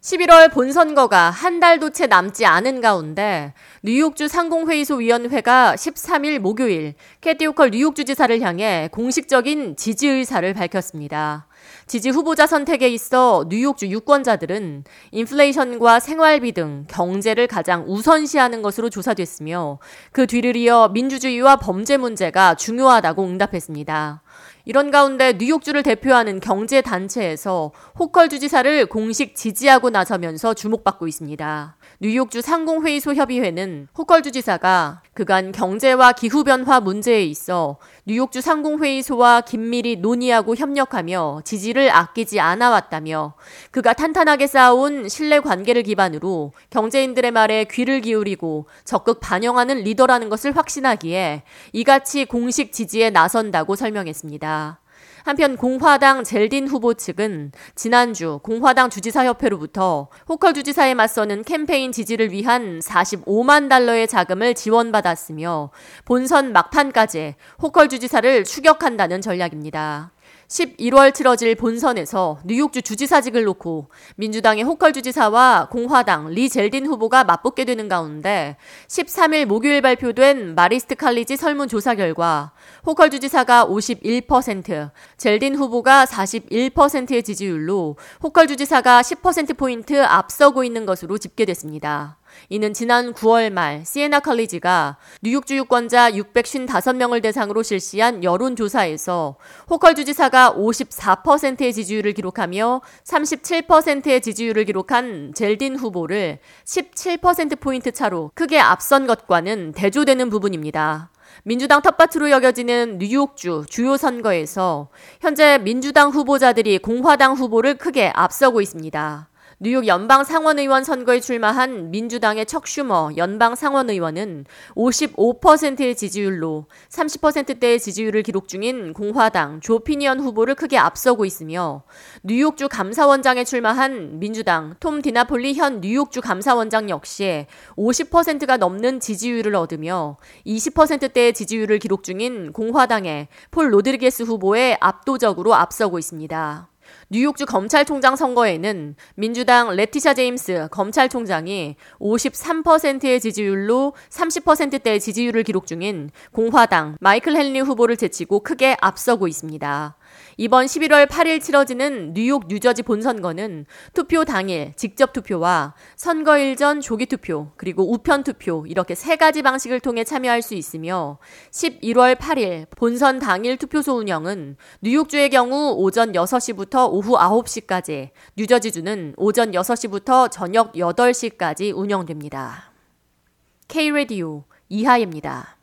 11월 본선거가 한 달도 채 남지 않은 가운데 뉴욕주 상공회의소 위원회가 13일 목요일 캐티 오컬 뉴욕주 지사를 향해 공식적인 지지 의사를 밝혔습니다. 지지 후보자 선택에 있어 뉴욕주 유권자들은 인플레이션과 생활비 등 경제를 가장 우선시하는 것으로 조사됐으며 그 뒤를 이어 민주주의와 범죄 문제가 중요하다고 응답했습니다. 이런 가운데 뉴욕주를 대표하는 경제 단체에서 호컬 주지사를 공식 지지하고 나서면서 주목받고 있습니다. 뉴욕주 상공회의소 협의회는 호컬 주지사가 그간 경제와 기후변화 문제에 있어 뉴욕주 상공회의소와 긴밀히 논의하고 협력하며 지지를 아끼지 않아왔다며 그가 탄탄하게 쌓아온 신뢰 관계를 기반으로 경제인들의 말에 귀를 기울이고 적극 반영하는 리더라는 것을 확신하기에 이같이 공식 지지에 나선다고 설명했습니다. 한편 공화당 젤딘 후보 측은 지난주 공화당 주지사협회로부터 호컬 주지사에 맞서는 캠페인 지지를 위한 45만 달러의 자금을 지원받았으며 본선 막판까지 호컬 주지사를 추격한다는 전략입니다. 11월 치러질 본선에서 뉴욕주 주지사직을 놓고 민주당의 호컬 주지사와 공화당 리 젤딘 후보가 맞붙게 되는 가운데 13일 목요일 발표된 마리스트 칼리지 설문조사 결과 호컬 주지사가 51%, 젤딘 후보가 41%의 지지율로 호컬 주지사가 10%포인트 앞서고 있는 것으로 집계됐습니다. 이는 지난 9월 말 시에나 컬리지가 뉴욕 주 유권자 655명을 대상으로 실시한 여론조사에서 호컬 주지사가 54%의 지지율을 기록하며 37%의 지지율을 기록한 젤딘 후보를 17%포인트 차로 크게 앞선 것과는 대조되는 부분입니다. 민주당 텃밭으로 여겨지는 뉴욕주 주요 선거에서 현재 민주당 후보자들이 공화당 후보를 크게 앞서고 있습니다. 뉴욕 연방 상원의원 선거에 출마한 민주당의 척 슈머 연방 상원의원은 55%의 지지율로 30%대의 지지율을 기록 중인 공화당 조 피니언 후보를 크게 앞서고 있으며 뉴욕주 감사원장에 출마한 민주당 톰 디나폴리 현 뉴욕주 감사원장 역시 50%가 넘는 지지율을 얻으며 20%대의 지지율을 기록 중인 공화당의 폴 로드리게스 후보에 압도적으로 앞서고 있습니다. 뉴욕주 검찰총장 선거에는 민주당 레티샤 제임스 검찰총장이 53%의 지지율로 30%대의 지지율을 기록 중인 공화당 마이클 헨리 후보를 제치고 크게 앞서고 있습니다. 이번 11월 8일 치러지는 뉴욕 뉴저지 본선거는 투표 당일 직접 투표와 선거일 전 조기 투표 그리고 우편 투표 이렇게 세 가지 방식을 통해 참여할 수 있으며 11월 8일 본선 당일 투표소 운영은 뉴욕주의 경우 오전 6시부터 오후 9시까지, 뉴저지주는 오전 6시부터 저녁 8시까지 운영됩니다. K-Radio 이하입니다.